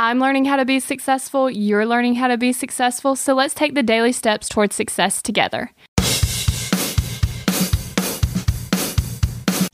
I'm learning how to be successful, you're learning how to be successful, so let's take the daily steps towards success together.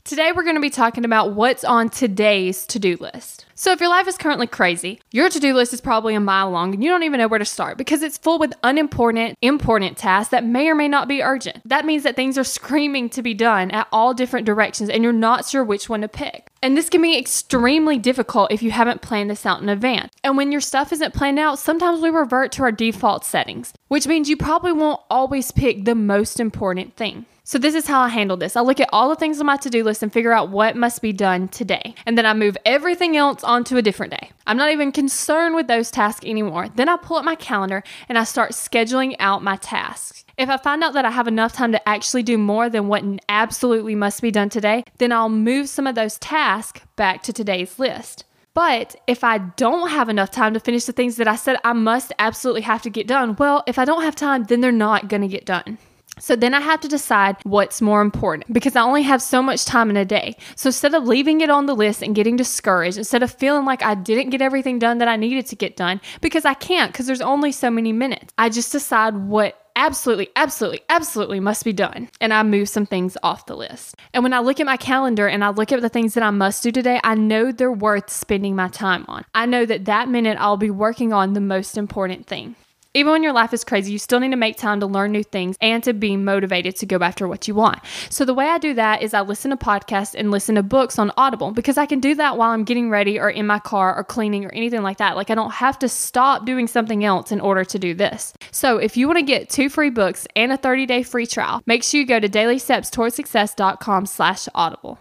Today, we're going to be talking about what's on today's to do list. So, if your life is currently crazy, your to do list is probably a mile long and you don't even know where to start because it's full with unimportant, important tasks that may or may not be urgent. That means that things are screaming to be done at all different directions and you're not sure which one to pick. And this can be extremely difficult if you haven't planned this out in advance. And when your stuff isn't planned out, sometimes we revert to our default settings, which means you probably won't always pick the most important thing. So, this is how I handle this. I look at all the things on my to do list and figure out what must be done today. And then I move everything else onto a different day. I'm not even concerned with those tasks anymore. Then I pull up my calendar and I start scheduling out my tasks. If I find out that I have enough time to actually do more than what absolutely must be done today, then I'll move some of those tasks back to today's list. But if I don't have enough time to finish the things that I said I must absolutely have to get done, well, if I don't have time, then they're not going to get done. So then I have to decide what's more important because I only have so much time in a day. So instead of leaving it on the list and getting discouraged, instead of feeling like I didn't get everything done that I needed to get done because I can't because there's only so many minutes, I just decide what absolutely, absolutely, absolutely must be done. And I move some things off the list. And when I look at my calendar and I look at the things that I must do today, I know they're worth spending my time on. I know that that minute I'll be working on the most important thing. Even when your life is crazy, you still need to make time to learn new things and to be motivated to go after what you want. So, the way I do that is I listen to podcasts and listen to books on Audible because I can do that while I'm getting ready or in my car or cleaning or anything like that. Like, I don't have to stop doing something else in order to do this. So, if you want to get two free books and a 30 day free trial, make sure you go to dailystepstowardsuccess.com slash audible.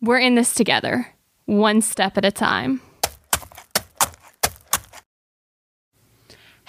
We're in this together, one step at a time.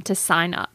to sign up.